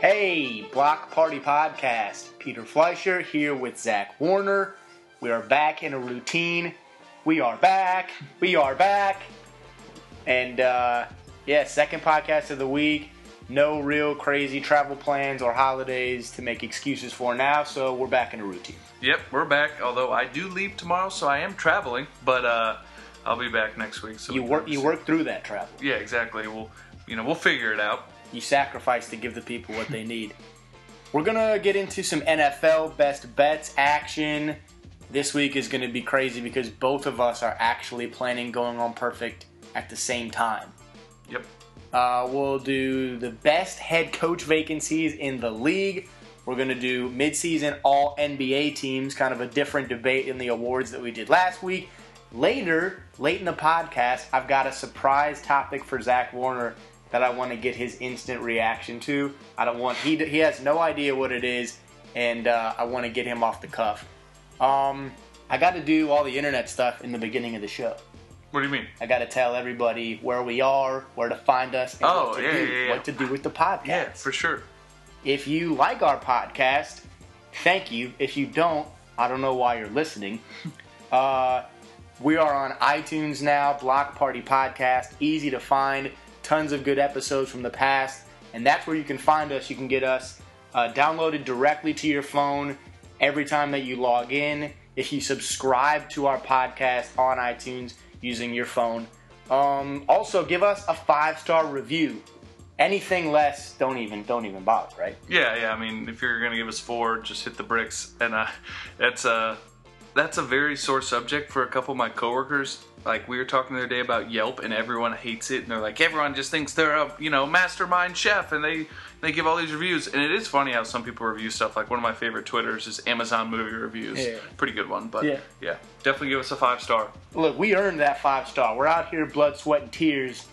Hey, Block Party Podcast. Peter Fleischer here with Zach Warner. We are back in a routine. We are back. We are back. And uh, yeah, second podcast of the week. No real crazy travel plans or holidays to make excuses for now, so we're back in a routine. Yep, we're back. Although I do leave tomorrow, so I am traveling, but uh, I'll be back next week. So You work you work through that travel. Yeah, exactly. We'll, you know, we'll figure it out. you sacrifice to give the people what they need. We're gonna get into some NFL best bets action. This week is gonna be crazy because both of us are actually planning going on perfect at the same time. Yep. Uh, we'll do the best head coach vacancies in the league. We're going to do midseason all NBA teams, kind of a different debate in the awards that we did last week. Later, late in the podcast, I've got a surprise topic for Zach Warner that I want to get his instant reaction to. I don't want he he has no idea what it is, and uh, I want to get him off the cuff. Um, I got to do all the internet stuff in the beginning of the show. What do you mean? I got to tell everybody where we are, where to find us, and Oh, what to yeah, do, yeah, yeah. what to do with the podcast. Yeah, for sure. If you like our podcast, thank you. If you don't, I don't know why you're listening. Uh, we are on iTunes now, Block Party Podcast, easy to find, tons of good episodes from the past, and that's where you can find us. You can get us uh, downloaded directly to your phone every time that you log in. If you subscribe to our podcast on iTunes using your phone, um, also give us a five star review. Anything less, don't even don't even bother, right? Yeah, yeah. I mean, if you're gonna give us four, just hit the bricks. And uh, that's a that's a very sore subject for a couple of my coworkers. Like we were talking the other day about Yelp, and everyone hates it, and they're like, everyone just thinks they're a you know mastermind chef, and they they give all these reviews. And it is funny how some people review stuff. Like one of my favorite Twitters is Amazon movie reviews. Yeah. Pretty good one, but Yeah. yeah, definitely give us a five star. Look, we earned that five star. We're out here, blood, sweat, and tears,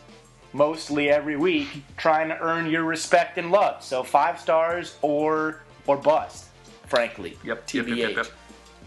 mostly every week, trying to earn your respect and love. So five stars or or bust, frankly. Yep. Yep. TBH. Yep. Yep. yep.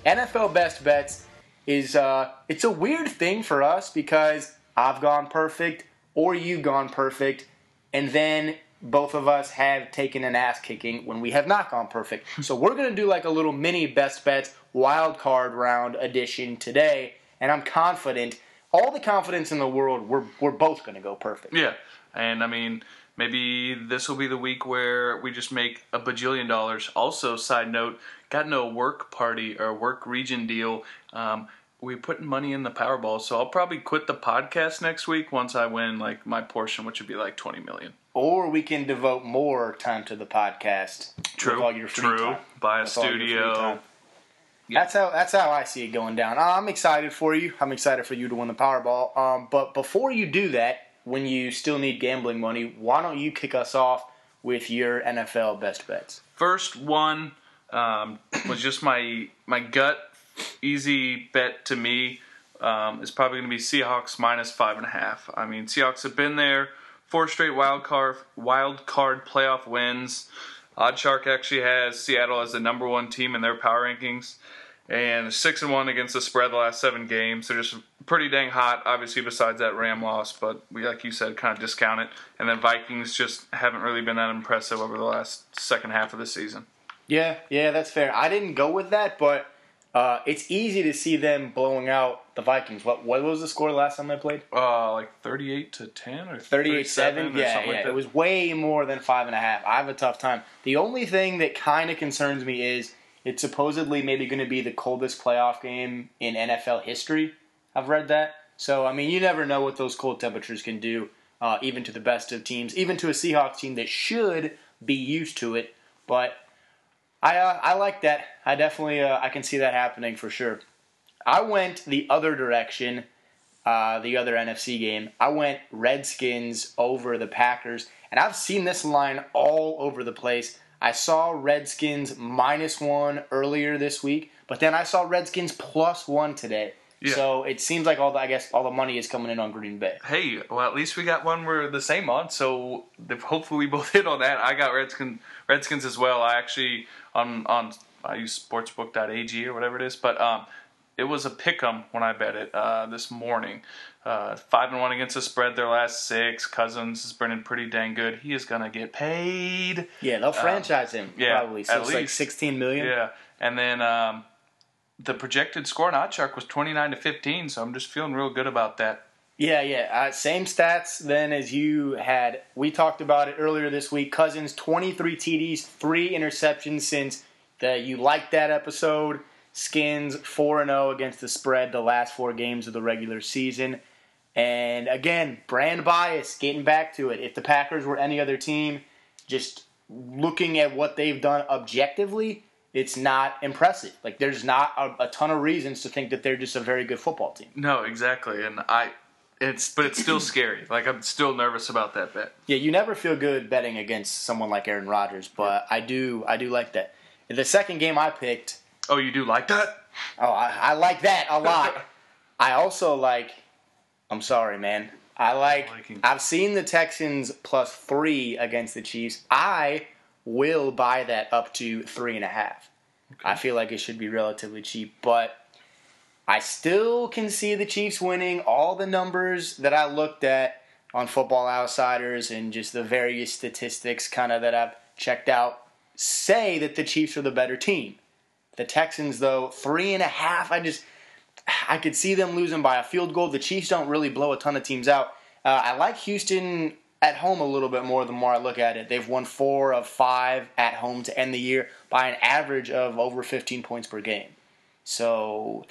NFL best bets is uh, it's a weird thing for us because I've gone perfect or you've gone perfect, and then both of us have taken an ass kicking when we have not gone perfect. so we're gonna do like a little mini best bets wild card round edition today, and I'm confident, all the confidence in the world, we're we're both gonna go perfect. Yeah, and I mean, maybe this will be the week where we just make a bajillion dollars. Also, side note, got into a work party or work region deal. Um, we putting money in the Powerball, so I'll probably quit the podcast next week once I win like my portion, which would be like twenty million. Or we can devote more time to the podcast. True, all your free true. time. Buy a With all your free studio. time. That's how that's how I see it going down. I'm excited for you. I'm excited for you to win the Powerball. Um, but before you do that, when you still need gambling money, why don't you kick us off with your NFL best bets? First one um, was just my my gut easy bet to me um, is probably going to be Seahawks minus five and a half. I mean, Seahawks have been there four straight wild card wild card playoff wins. Oddshark actually has Seattle as the number one team in their power rankings, and six and one against the spread the last seven games. They're just pretty dang hot. Obviously, besides that Ram loss, but we, like you said, kind of discount it. And then Vikings just haven't really been that impressive over the last second half of the season. Yeah, yeah, that's fair. I didn't go with that, but uh, it's easy to see them blowing out the Vikings. What what was the score last time they played? Uh, like thirty-eight to ten or 38 37 7 yeah, something yeah. like that. it was way more than five and a half i have a tough time the only thing that kind of concerns me is it's supposedly maybe going to be the coldest playoff game in nfl history i've read that so i mean you never know what those cold temperatures can do uh, even to the best of teams even to a seahawks team that should be used to it but i uh, i like that i definitely uh, i can see that happening for sure i went the other direction uh, the other NFC game. I went Redskins over the Packers, and I've seen this line all over the place. I saw Redskins minus one earlier this week, but then I saw Redskins plus one today. Yeah. So it seems like all the I guess all the money is coming in on Green Bay. Hey, well, at least we got one we're the same on. So hopefully we both hit on that. I got Redskins, Redskins as well. I actually on on I use sportsbook.ag or whatever it is, but um, it was a pick 'em when I bet it uh, this morning. Uh, five and one against the spread their last six. Cousins is been pretty dang good. He is gonna get paid. Yeah, they'll franchise him yeah, probably. So at it's like least. sixteen million. Yeah, and then um, the projected score on Oddshark was twenty nine to fifteen. So I'm just feeling real good about that. Yeah, yeah. Uh, same stats then as you had. We talked about it earlier this week. Cousins, 23 TDs, three interceptions since the you liked that episode. Skins 4 0 against the spread the last four games of the regular season. And again, brand bias, getting back to it. If the Packers were any other team, just looking at what they've done objectively, it's not impressive. Like, there's not a, a ton of reasons to think that they're just a very good football team. No, exactly, and I. It's but it's still scary. Like I'm still nervous about that bet. Yeah, you never feel good betting against someone like Aaron Rodgers, but I do I do like that. The second game I picked, Oh, you do like that? oh, I, I like that a lot. I also like. I'm sorry, man. I like. I've seen the Texans plus three against the Chiefs. I will buy that up to three and a half. I feel like it should be relatively cheap, but I still can see the Chiefs winning. All the numbers that I looked at on Football Outsiders and just the various statistics kind of that I've checked out say that the Chiefs are the better team. The Texans, though, three and a half. I just I could see them losing by a field goal. The Chiefs don't really blow a ton of teams out. Uh, I like Houston at home a little bit more the more I look at it. They've won four of five at home to end the year by an average of over 15 points per game. So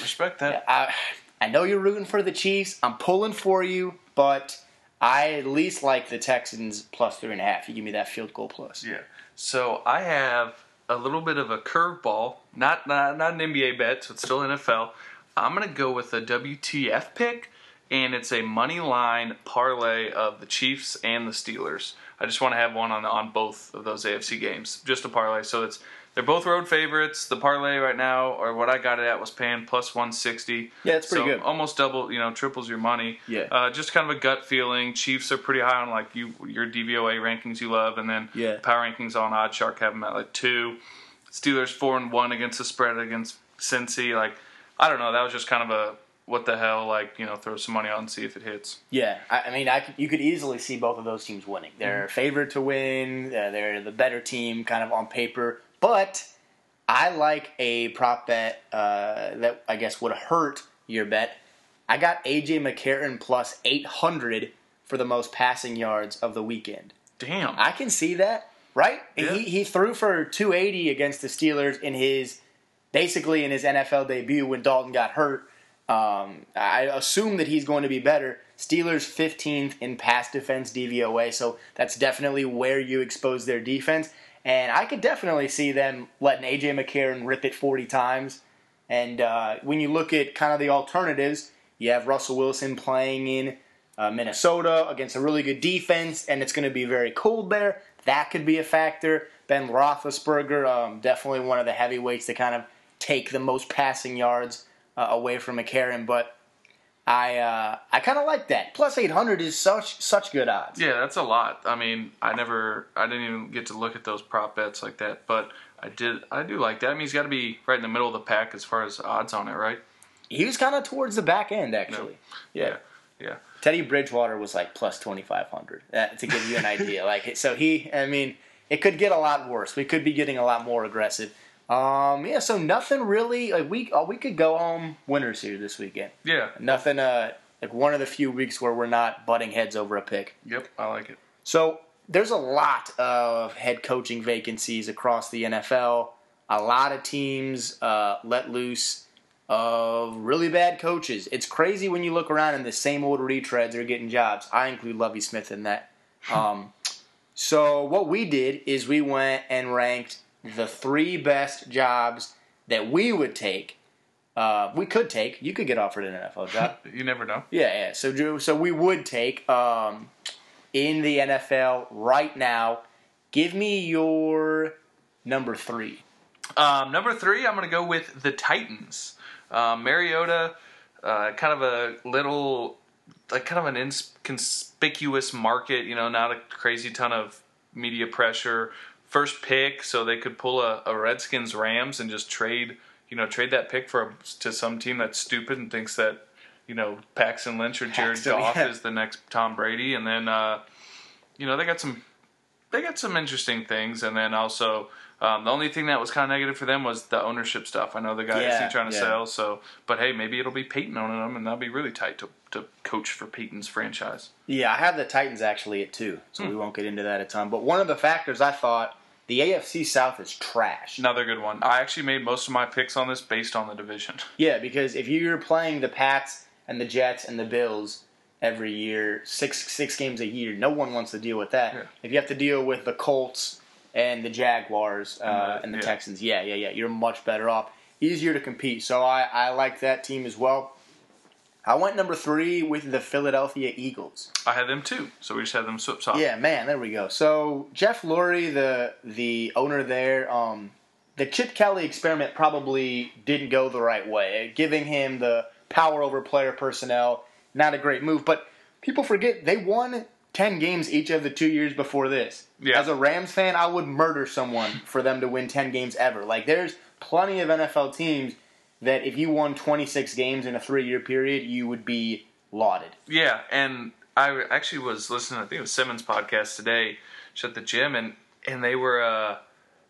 Respect that. I, I know you're rooting for the Chiefs. I'm pulling for you, but I at least like the Texans plus three and a half. You give me that field goal plus. Yeah. So I have a little bit of a curveball, not, not not an NBA bet, so it's still NFL. I'm gonna go with a WTF pick, and it's a money line parlay of the Chiefs and the Steelers. I just want to have one on on both of those AFC games, just a parlay. So it's they're both road favorites. The parlay right now, or what I got it at, was paying plus 160. Yeah, it's pretty so good. Almost double, you know, triples your money. Yeah. Uh, just kind of a gut feeling. Chiefs are pretty high on like you your DVOA rankings you love, and then Yeah. power rankings on Oddshark have them at like two. Steelers four and one against the spread against Cincy. Like I don't know. That was just kind of a what the hell. Like you know, throw some money on and see if it hits. Yeah, I, I mean, I could, you could easily see both of those teams winning. They're favored to win. Uh, they're the better team, kind of on paper. But I like a prop bet uh, that I guess would hurt your bet. I got AJ McCarron plus eight hundred for the most passing yards of the weekend. Damn. I can see that, right? Yeah. He he threw for 280 against the Steelers in his basically in his NFL debut when Dalton got hurt. Um, I assume that he's going to be better. Steelers 15th in pass defense DVOA, so that's definitely where you expose their defense. And I could definitely see them letting AJ McCarron rip it 40 times. And uh, when you look at kind of the alternatives, you have Russell Wilson playing in uh, Minnesota against a really good defense, and it's going to be very cold there. That could be a factor. Ben Roethlisberger, um, definitely one of the heavyweights to kind of take the most passing yards uh, away from McCarron. But I uh, I kind of like that. Plus 800 is such such good odds. Yeah, that's a lot. I mean, I never, I didn't even get to look at those prop bets like that, but I did, I do like that. I mean, he's got to be right in the middle of the pack as far as odds on it, right? He was kind of towards the back end, actually. Yeah. yeah. Teddy Bridgewater was like plus 2,500 uh, to give you an idea. like, so he, I mean, it could get a lot worse. We could be getting a lot more aggressive. Um, yeah, so nothing really. Like we, uh, we could go home winners here this weekend. Yeah. Nothing. Uh, like one of the few weeks where we're not butting heads over a pick. Yep, I like it. So there's a lot of head coaching vacancies across the NFL. A lot of teams uh, let loose of really bad coaches. It's crazy when you look around and the same old retreads are getting jobs. I include Lovie Smith in that. Um, so what we did is we went and ranked the three best jobs that we would take. Uh, we could take. You could get offered an NFL job. You never know. Yeah, yeah. So, Drew, so we would take um, in the NFL right now. Give me your number three. Um, number three, I'm going to go with the Titans. Um, Mariota, uh, kind of a little, like kind of an inconspicuous market. You know, not a crazy ton of media pressure. First pick, so they could pull a, a Redskins Rams and just trade, you know, trade that pick for a, to some team that's stupid and thinks that you know Paxton Lynch or Jared Paxton, Goff yeah. is the next Tom Brady, and then uh, you know they got some they got some interesting things, and then also. Um, the only thing that was kind of negative for them was the ownership stuff. I know the guy Yeah, isn't trying to yeah. sell, so but hey, maybe it'll be Peyton owning them, and that'll be really tight to, to coach for Peyton's franchise. Yeah, I have the Titans actually at two, so we won't get into that a ton. But one of the factors I thought the AFC South is trash. Another good one. I actually made most of my picks on this based on the division. Yeah, because if you're playing the Pats and the Jets and the Bills every year, six six games a year, no one wants to deal with that. Yeah. If you have to deal with the Colts and the Jaguars uh, And the- and the yeah. Texans, yeah, yeah, yeah, you're much better off. Easier to compete. So I, I like that team as well. I went number three with the Philadelphia Eagles. I had them too, so we just had them swip swap. Yeah, man, there we go. So Jeff Lurie, the the owner there, um, the Chip Kelly experiment probably didn't go the right way, giving him the power over player personnel. Not a great move, but people forget they won ten games each of the two years before this. Yeah. As a Rams fan, I would murder someone for them to win ten games ever. Like there's plenty of NFL teams that if you won 26 games in a three-year period, you would be lauded. Yeah, and I actually was listening. I think it was Simmons' podcast today, at the gym, and and they were uh,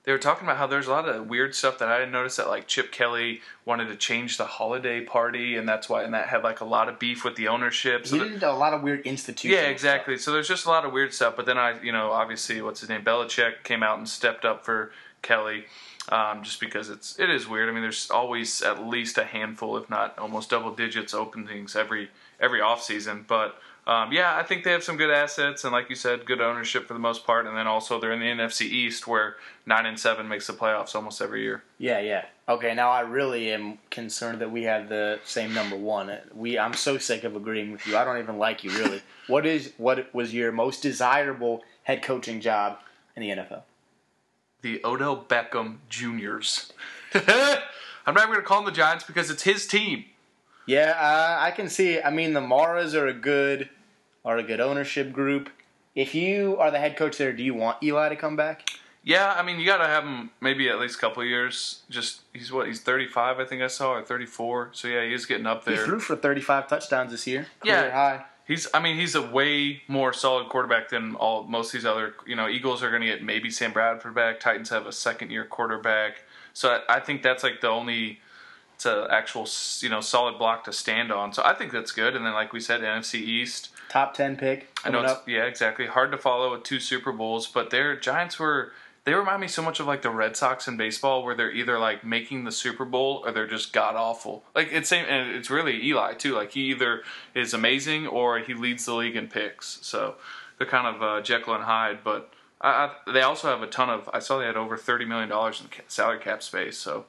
they were talking about how there's a lot of weird stuff that I didn't notice. That like Chip Kelly wanted to change the holiday party, and that's why, and that had like a lot of beef with the ownership. So He did a lot of weird institutions. yeah, exactly. So there's just a lot of weird stuff. But then I, you know, obviously, what's his name? Belichick came out and stepped up for Kelly, um, just because it's it is weird. I mean, there's always at least a handful, if not almost double digits, openings every every off season. But um, yeah, I think they have some good assets, and like you said, good ownership for the most part. And then also they're in the NFC East, where nine and seven makes the playoffs almost every year. Yeah, yeah. Okay, now I really am concerned that we have the same number one. We, I'm so sick of agreeing with you. I don't even like you, really. what is what was your most desirable head coaching job in the NFL? The Odell Beckham Juniors. I'm not even going to call them the Giants because it's his team. Yeah, uh, I can see. It. I mean, the Maras are a good, are a good ownership group. If you are the head coach there, do you want Eli to come back? Yeah, I mean, you got to have him maybe at least a couple years. Just he's what he's 35, I think I saw, or 34. So yeah, he is getting up there. He threw for 35 touchdowns this year. Yeah. High. He's, I mean, he's a way more solid quarterback than all most of these other. You know, Eagles are going to get maybe Sam Bradford back. Titans have a second year quarterback. So I, I think that's like the only. It's a actual you know solid block to stand on. So I think that's good. And then like we said, NFC East. Top 10 pick. I know it's up. yeah, exactly. Hard to follow with two Super Bowls, but their Giants were they remind me so much of like the Red Sox in baseball, where they're either like making the Super Bowl or they're just god awful. Like it's same, and it's really Eli too. Like he either is amazing or he leads the league in picks. So they're kind of uh, Jekyll and Hyde, but. I, I, they also have a ton of. I saw they had over thirty million dollars in salary cap space, so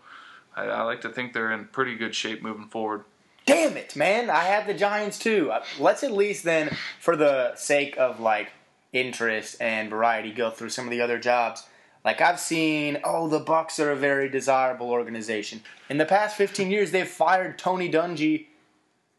I, I like to think they're in pretty good shape moving forward. Damn it, man! I had the Giants too. Uh, Let's at least then, for the sake of like interest and variety, go through some of the other jobs. Like I've seen, oh, the Bucks are a very desirable organization. In the past 15 years, they've fired Tony Dungy,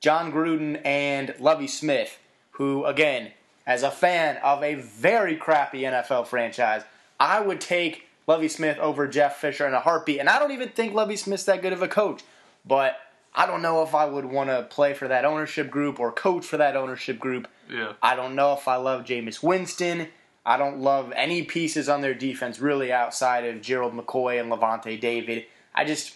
Jon Gruden, and Lovie Smith, who, again, as a fan of a very crappy NFL franchise, I would take Lovie Smith over Jeff Fisher in a heartbeat. And I don't even think Lovie Smith's that good of a coach, but I don't know if I would want to play for that ownership group or coach for that ownership group. Yeah. I don't know if I love Jameis Winston. I don't love any pieces on their defense really outside of Gerald McCoy and Lavonte David. I just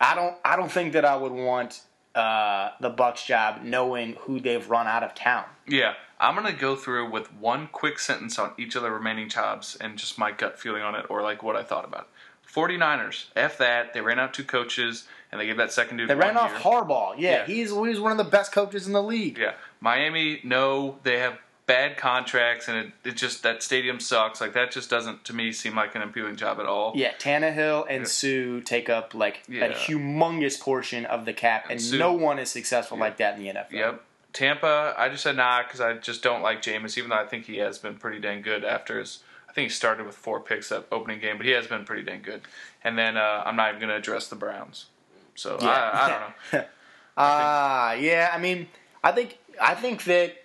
I don't I don't think that I would want uh, the Bucks job knowing who they've run out of town. Yeah, I'm gonna go through with one quick sentence on each of the remaining jobs and just my gut feeling on it or like what I thought about it. 49ers, F that. They ran out two coaches and they gave that second dude They ran off year. Harbaugh. Yeah, Yeah. he's he's one of the best coaches in the league. Yeah. Miami, no, they have bad contracts and it, it just that stadium sucks. Like that just doesn't to me seem like an appealing job at all. Yeah, Tannehill and Yeah. Suh take up like Yeah. a humongous portion of the cap, and Suh- no one is successful like that in the NFL. Yep. Tampa, I just said nah because I just don't like Jameis, even though I think he has been pretty dang good after his. I think he started with four picks that opening game, but he has been pretty dang good. And then uh, I'm not even going to address the Browns. So I, I don't know. Ah, yeah. I mean, I think I think that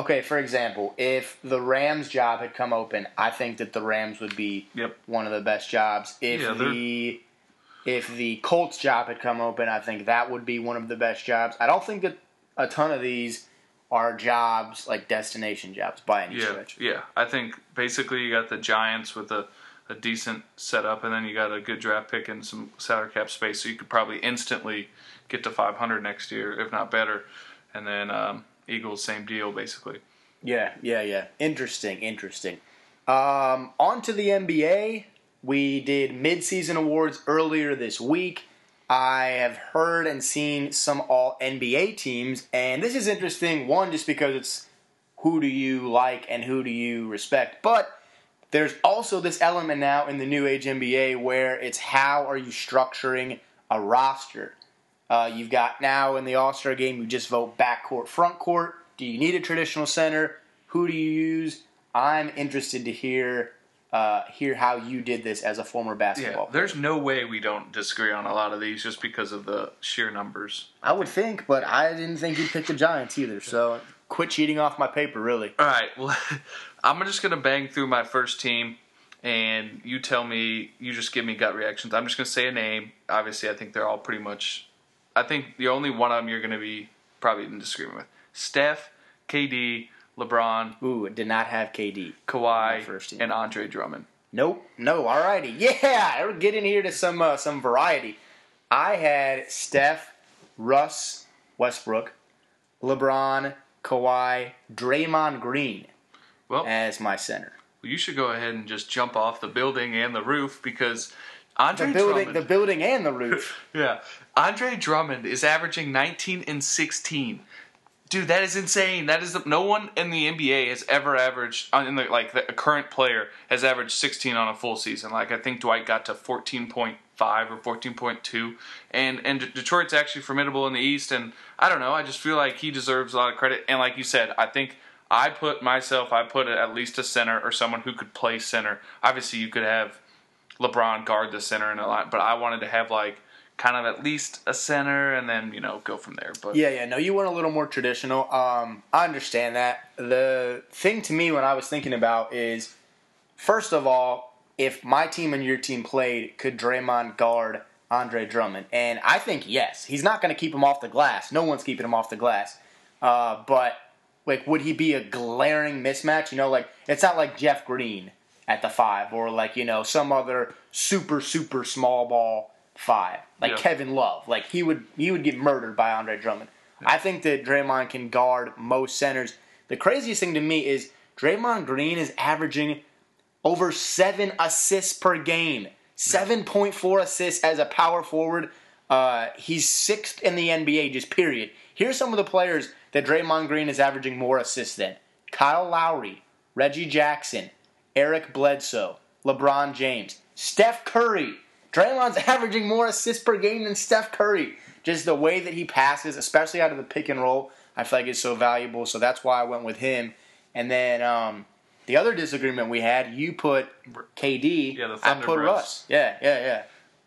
okay. For example, if the Rams job had come open, I think that the Rams would be Yep. one of the best jobs. If Yeah, the if the Colts job had come open, I think that would be one of the best jobs. I don't think that a ton of these are jobs like destination jobs by any Yeah, stretch. yeah. I think basically you got the Giants with a, a decent setup, and then you got a good draft pick and some salary cap space, so you could probably instantly get to 500 next year, if not better. And then um, Eagles, same deal, basically. Yeah, yeah, yeah. Interesting, interesting. Um, on to the NBA. We did midseason awards earlier this week. I have heard and seen some all NBA teams, and this is interesting. One, just because it's who do you like and who do you respect, but there's also this element now in the new age NBA where it's how are you structuring a roster. Uh, you've got now in the All Star game, you just vote backcourt, frontcourt. Do you need a traditional center? Who do you use? I'm interested to hear uh, hear how you did this as a former Yeah, basketball. player. there's no way we don't disagree on a lot of these just because of the sheer numbers. I would think, but I didn't think you'd pick the Giants either. So quit cheating off my paper, really. All right, well, I'm just gonna bang through my first team, and you tell me. You just give me gut reactions. I'm just gonna say a name. Obviously, I think they're all pretty much. I think the only one of them you're gonna be probably in disagreement with: Steph, KD, LeBron, Ooh, it did not have KD. Kawhi, first team. and Andre Drummond. Nope. No. Alrighty. Yeah. We're getting here to some uh, some variety. I had Steph, Russ, Westbrook, LeBron, Kawhi, Draymond Green Well, as my center. Well, you should go ahead and just jump off the building and the roof because Andre The building, Drummond. the building, and the roof. Yeah. Andre Drummond is averaging 19 and 16. Dude, that is insane. That is the, no one in the NBA has ever averaged uh, in the like the current player has averaged 16 on a full season. Like I think Dwight got to 14.5 or 14.2 and and Detroit's actually formidable in the East and I don't know, I just feel like he deserves a lot of credit and like you said, I think I put myself I put at least a center or someone who could play center. Obviously you could have LeBron guard the center and a lot, but I wanted to have like kind of at least a center and then you know go from there. But Yeah, yeah. No, you want a little more traditional. Um, I understand that. The thing to me when I was thinking about is, first of all, if my team and your team played, could Draymond guard Andre Drummond? And I think yes. He's not going to keep him off the glass. No one's keeping him off the glass. Uh, but like, would he be a glaring mismatch? You know, like it's not like Jeff Green at the five or like you know some other super super small ball five like Yeah. Kevin Love. Like he would he would get murdered by Andre Drummond. I think that Draymond can guard most centers. The craziest thing to me is Draymond Green is averaging over seven assists per game. Seven point four assists as a power forward. Uh, he's sixth in the NBA, just period. Here's some of the players that Draymond Green is averaging more assists than: Kyle Lowry, Reggie Jackson, Eric Bledsoe, LeBron James, Steph Curry. Draymond's averaging more assists per game than Steph Curry. Just the way that he passes, especially out of the pick and roll, I feel like is so valuable. So that's why I went with him. And then um, the other disagreement we had, you put KD. Yeah, the I put Thunderbirds. Russ. Yeah, yeah, yeah.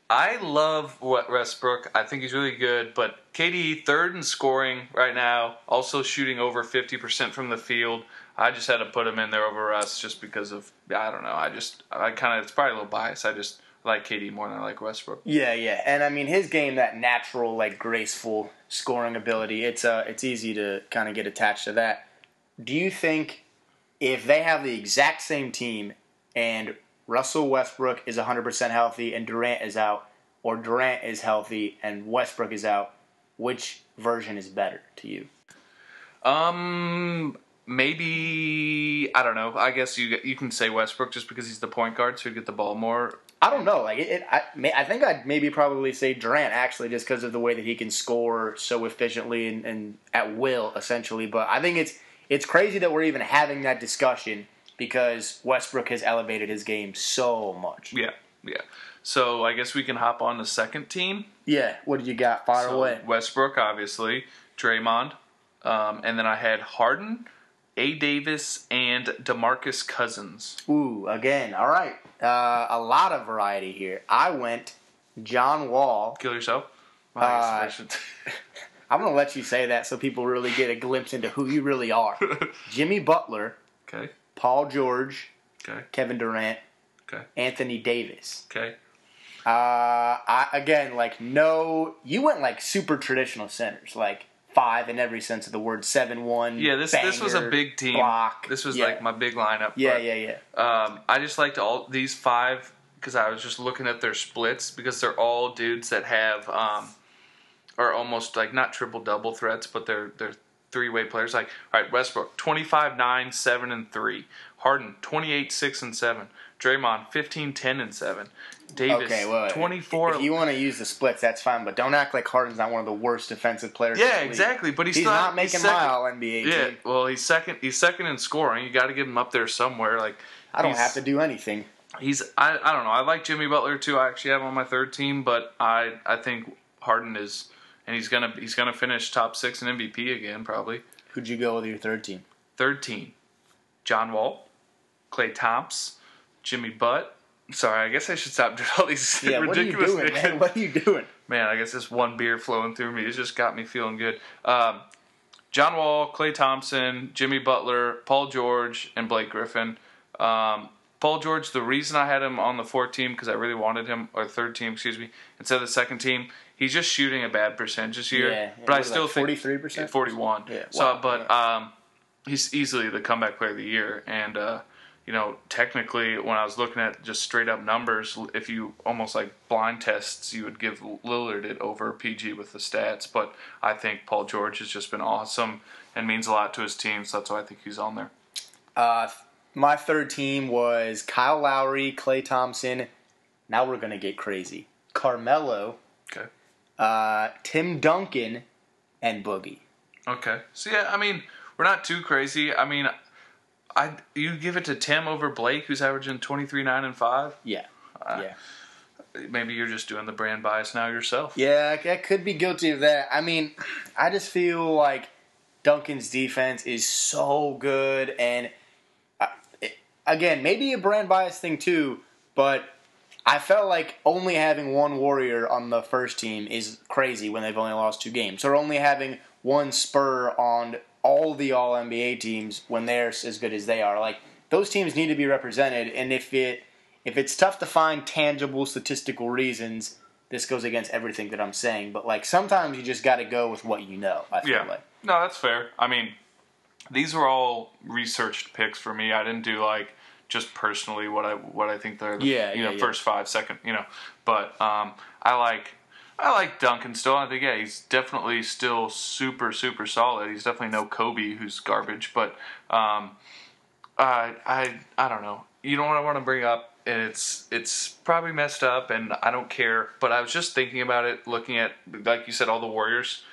I love what Westbrook. I think he's really good, but KD third in scoring right now, also shooting over fifty percent from the field. I just had to put him in there over Russ just because of I don't know. I just I kind of it's probably a little biased. I just like KD more than I like Westbrook. Yeah, yeah, and I mean his game, that natural, like graceful scoring ability. It's uh, it's easy to kind of get attached to that. Do you think if they have the exact same team and Russell Westbrook is 100% healthy and Durant is out, or Durant is healthy and Westbrook is out, which version is better to you? Um, maybe I don't know. I guess you you can say Westbrook just because he's the point guard, so you get the ball more. I don't know. Like it, it I, may, I think I'd maybe probably say Durant actually, just because of the way that he can score so efficiently and, and at will, essentially. But I think it's it's crazy that we're even having that discussion because Westbrook has elevated his game so much. Yeah, yeah. So I guess we can hop on the second team. Yeah. What did you got? Fire So away. Westbrook, obviously, Draymond, um, and then I had Harden, A. Davis, and Demarcus Cousins. Ooh, again. All right. Uh, a lot of variety here. I went John Wall. Kill yourself. Uh, I should- I'm gonna let you say that so people really get a glimpse into who you really are. Jimmy Butler, okay, Paul George, okay, Kevin Durant, okay, Anthony Davis. okay. Uh, I, again, like no, you went like super traditional centers, like five in every sense of the word, seven one. Yeah, this this was a big team. Block. This was Yeah. like my big lineup. Yeah, but, yeah, yeah. Um, I just liked all these five because I was just looking at their splits because they're all dudes that have um, are almost like not triple double threats, but they're they're three way players. Like all right, Westbrook 25, 9, 7, and three. Harden 28, 6, and seven. Draymond 15, 10, and seven. Davis Okay, well, 24. If you want to use the splits, that's fine, but don't act like Harden's not one of the worst defensive players. in yeah, the league. exactly. But he's, He's not he's making second- my All NBA Yeah, team. well, he's second. He's second in scoring. You got to get him up there somewhere. Like I don't have to do anything. He's I, I don't know. I like Jimmy Butler too. I actually have him on my third team, but I I think Harden is and he's gonna he's gonna finish top six in MVP again probably. Who'd you go with your third team? Third team, John Wall, Klay Thompson, Jimmy Butt. Sorry, I guess I should stop doing all these Yeah, what are you ridiculous doing, man? What are you doing? Man, I guess this one beer flowing through me has just got me feeling good. Um, John Wall, Klay Thompson, Jimmy Butler, Paul George, and Blake Griffin. Um, Paul George, the reason I had him on the fourth team because I really wanted him, or third team, excuse me, instead of the second team. He's just shooting a bad percentage this year, Yeah, but I still like think 43%? forty-one. Yeah, So, wow, but um, he's easily the comeback player of the year, and uh, you know, technically, when I was looking at just straight up numbers, if you almost like blind tests, you would give Lillard it over PG with the stats. But I think Paul George has just been awesome and means a lot to his team, so that's why I think he's on there. Uh, my third team was Kyle Lowry, Klay Thompson. Now we're gonna get crazy. Carmelo, Okay. uh, Tim Duncan, and Boogie. Okay. So yeah, I mean, we're not too crazy. I mean, I you give it to Tim over Blake, who's averaging twenty three nine and five. Yeah, Uh, yeah, Maybe you're just doing the brand bias now yourself. yeah. I I could be guilty of that. I mean, I just feel like Duncan's defense is so good, and uh, it- again, maybe a brand bias thing too, but. I felt like only having one Warrior on the first team is crazy when they've only lost two games. Or only having one Spur on all the All NBA teams when they're as good as they are. Like those teams need to be represented, and if it if it's tough to find tangible statistical reasons, this goes against everything that I'm saying. But like sometimes you just got to go with what you know. I feel Yeah. like. No, that's fair. I mean, these were all researched picks for me. I didn't do like just personally what I what I think they're the, Yeah, you yeah, know yeah. first five second you know. But um, I like I like Duncan still. I think yeah, he's definitely still super super solid. He's definitely no Kobe who's garbage. But um, I I I don't know. You know what I want to bring up, and it's it's probably messed up, and I don't care. But I was just thinking about it, looking at like you said, all the Warriors.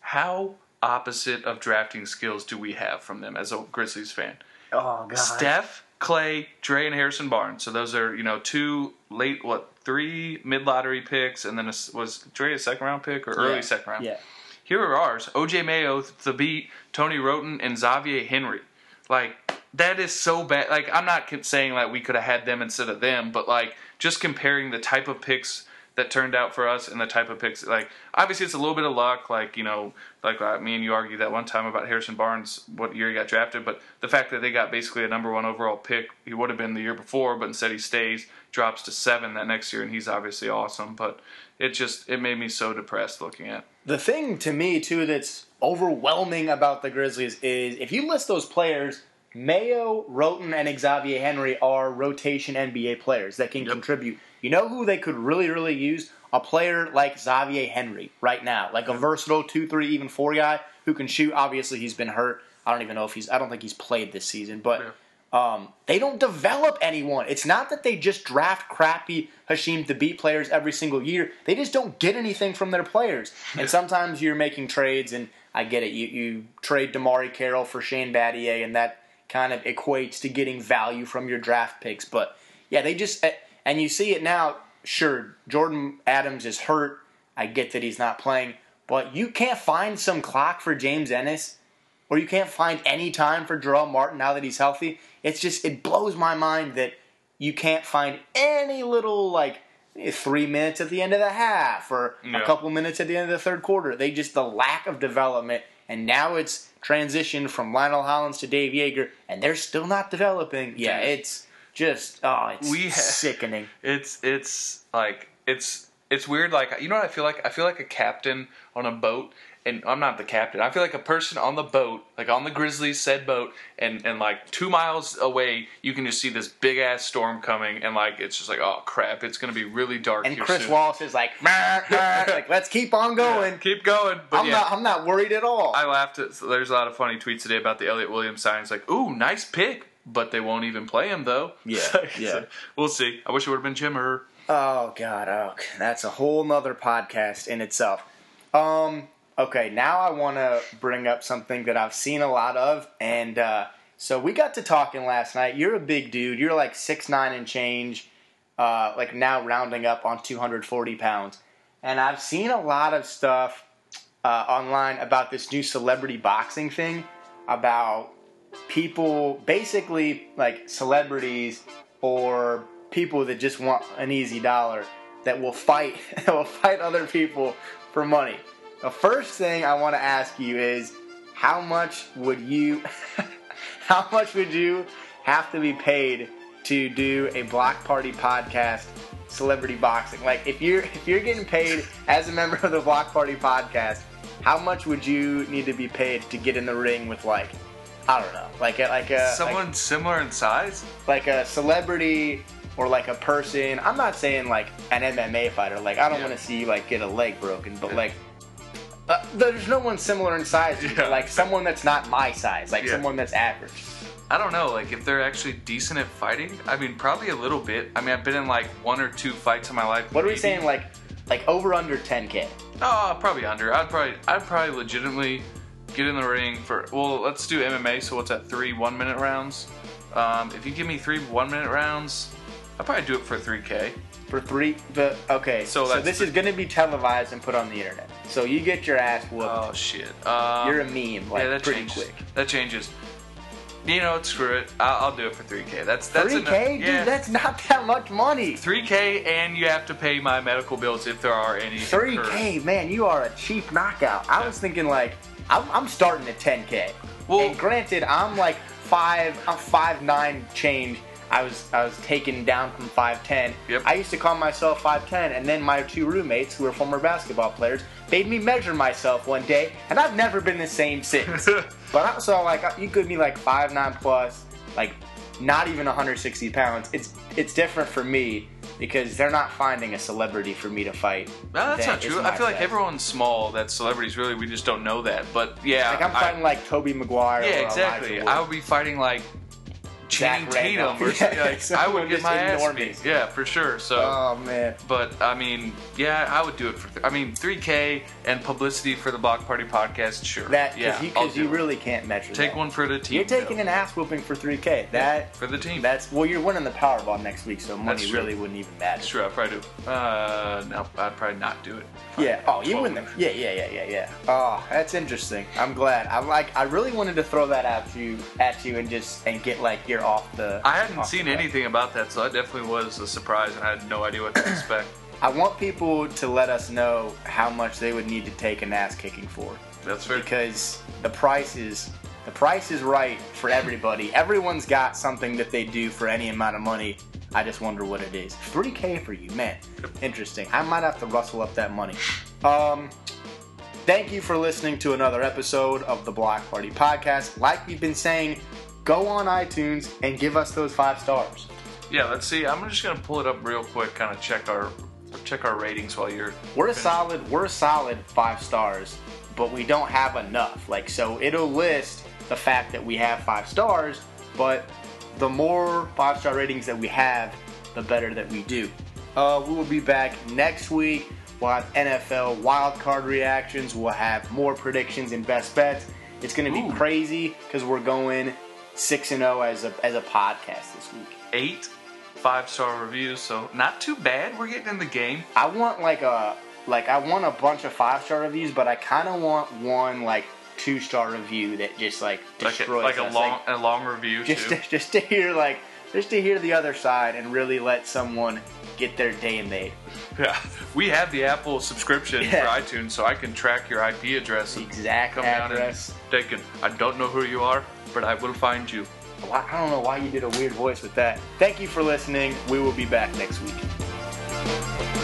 How opposite of drafting skills do we have from them as a Grizzlies fan? Oh god. Steph, Klay, Dre, and Harrison Barnes. So those are you know two late what three mid lottery picks, and then a, was Dre a second round pick or early Yeah. second round? Yeah. Here are ours: OJ Mayo, Thabeet, Tony Wroten, and Xavier Henry. Like that is so bad. Like I'm not saying like we could have had them instead of them, but like just comparing the type of picks that turned out for us and the type of picks like obviously it's a little bit of luck like you know like uh, me and you argued that one time about Harrison Barnes what year he got drafted but the fact that they got basically a number one overall pick he would have been the year before but instead he stays drops to seven that next year and he's obviously awesome but it just it made me so depressed looking at The thing to me too that's overwhelming about the Grizzlies is if you list those players, Mayo, Wroten, and Xavier Henry are rotation NBA players that can Yep. contribute. You know who they could really, really use? A player like Xavier Henry right now, like a versatile two, three, even four guy who can shoot. Obviously, he's been hurt. I don't even know if he's. I don't think he's played this season, but. Um, they don't develop anyone. It's not that they just draft crappy Hasheem Thabeet players every single year. They just don't get anything from their players. And sometimes you're making trades, and I get it. You you trade DeMarre Carroll for Shane Battier, and that kind of equates to getting value from your draft picks. But yeah, they just and you see it now. Sure, Jordan Adams is hurt. I get that he's not playing, but you can't find some clock for James Ennis or you can't find any time for Jarell Martin now that he's healthy. It's just it blows my mind that you can't find any little like three minutes at the end of the half or Yeah. a couple minutes at the end of the third quarter. They just the lack of development, and now it's transitioned from Lionel Hollins to Dave Joerger, and they're still not developing. Yeah, it's just oh, it's We ha- sickening. It's it's like it's it's weird. Like you know what I feel like? I feel like a captain on a boat, and I'm not the captain. I feel like a person on the boat, like on the Grizzlies said boat, and and like two miles away, you can just see this big ass storm coming, and like it's just like oh crap, it's gonna be really dark. And Chris soon. Wallace is like, like let's keep on going. keep going. But I'm yeah, not. I'm not worried at all. I laughed at. So there's a lot of funny tweets today about the Elliot Williams signing. It's like, ooh, nice pick, but they won't even play him though. Yeah, So, yeah. we'll see. I wish it would have been Jimmer. Oh God, oh, that's a whole nother podcast in itself. Um, okay, now I want to bring up something that I've seen a lot of, and uh, so we got to talking last night. You're a big dude. You're like six nine and change, uh, like now rounding up on 240 pounds, and I've seen a lot of stuff uh, online about this new celebrity boxing thing, about people basically like celebrities or people that just want an easy dollar that will fight that will fight other people for money. The first thing I want to ask you is how much would you how much would you have to be paid to do a block party podcast celebrity boxing? Like if you're if you're getting paid as a member of the block party podcast, how much would you need to be paid to get in the ring with like I don't know, like a, like a Someone like, similar in size. like a celebrity or like a person. I'm not saying like an MMA fighter. Like I don't Yeah. want to see you like get a leg broken, but like uh, there's no one similar in size. Yeah. Like someone that's not my size, like Yeah. someone that's average. I don't know, like if they're actually decent at fighting. I mean, probably a little bit. I mean, I've been in like one or two fights in my life. What are we saying? Like like over under 10k. Oh, probably under. I'd probably, I'd probably legitimately get in the ring for. Well, let's do MMA. So what's that? Three one minute rounds. Um, if you give me three one minute rounds, I'd probably do it for three k. For three, the okay. So So, this the- is going to be televised and put on the internet. So you get your ass whooped. Oh shit. Um, You're a meme, like yeah, that pretty changes. quick. That changes. You know, screw it. I'll, I'll do it for three k. That's that's 3k, enough. dude. Yeah. That's not that much money. 3K, and you have to pay my medical bills if there are any. Three incurred. K, man, you are a cheap knockout. I was thinking like I'm, I'm starting at ten K. Well- and granted, I'm like five, I'm five nine change. I was I was taken down from five ten. Yep. I used to call myself five ten, and then my two roommates, who are former basketball players, made me measure myself one day, and I've never been the same since. but I'm so like you could be like five nine plus, like not even 160 pounds. It's it's different for me because they're not finding a celebrity for me to fight. No, that's that not true. I feel like everyone's small. That celebrities really, we just don't know that. But yeah, Like I'm I- fighting like Tobey Maguire. yeah, exactly. I would be fighting like Channing Tatum or something. Yeah, Like, I would get my ass beat. Yeah, for sure. So, Oh man. but I mean, yeah, I would do it for. Th- I mean, 3K and publicity for the Block Party podcast. Sure. That yeah, because you, I'll 'cause do you really can't measure. It. Take that. one for the team. You're taking though. an ass whooping for 3K. That for the team. that's well, you're winning the Powerball next week, so money really wouldn't even matter. That's true. I'd probably do. Uh, no, I'd probably not do it. Yeah. Oh, you win them. Yeah, yeah, yeah, yeah, yeah. Oh, that's interesting. I'm glad. I'm like. I really wanted to throw that out to you, at you, and just and get like off the. I hadn't seen anything about that, so that definitely was a surprise, and I had no idea what to expect. I want people to let us know how much they would need to take an ass kicking for. That's fair. because the price is the price is right for everybody. Everyone's got something that they do for any amount of money. I just wonder what it is. 3K for you, man. Interesting. I might have to rustle up that money. Um, thank you for listening to another episode of the Block Party Podcast. Like we've been saying, go on iTunes and give us those five stars. Yeah, let's see. I'm just gonna pull it up real quick, kind of check our check our ratings while you're. We're a solid, we're a solid five stars, but we don't have enough. Like, so it'll list the fact that we have five stars, but the more five star ratings that we have, the better that we do. Uh, we will be back next week. We'll have NFL wild card reactions. We'll have more predictions and best bets. It's going to be Ooh. crazy because we're going six and zero as a as a podcast this week. eight five star reviews, so not too bad. We're getting in the game. I want like a like I want a bunch of five star reviews, but I kind of want one like two star review that just like Like a, destroys like a long a long review just too. to, just to hear like just to hear the other side and really let someone get their day made. Yeah, we have the Apple subscription Yeah. for iTunes, so I can track your IP address Exact come down address. and take it. I don't know who you are, but I will find you. I don't know why you did a weird voice with that. Thank you for listening. We will be back next week.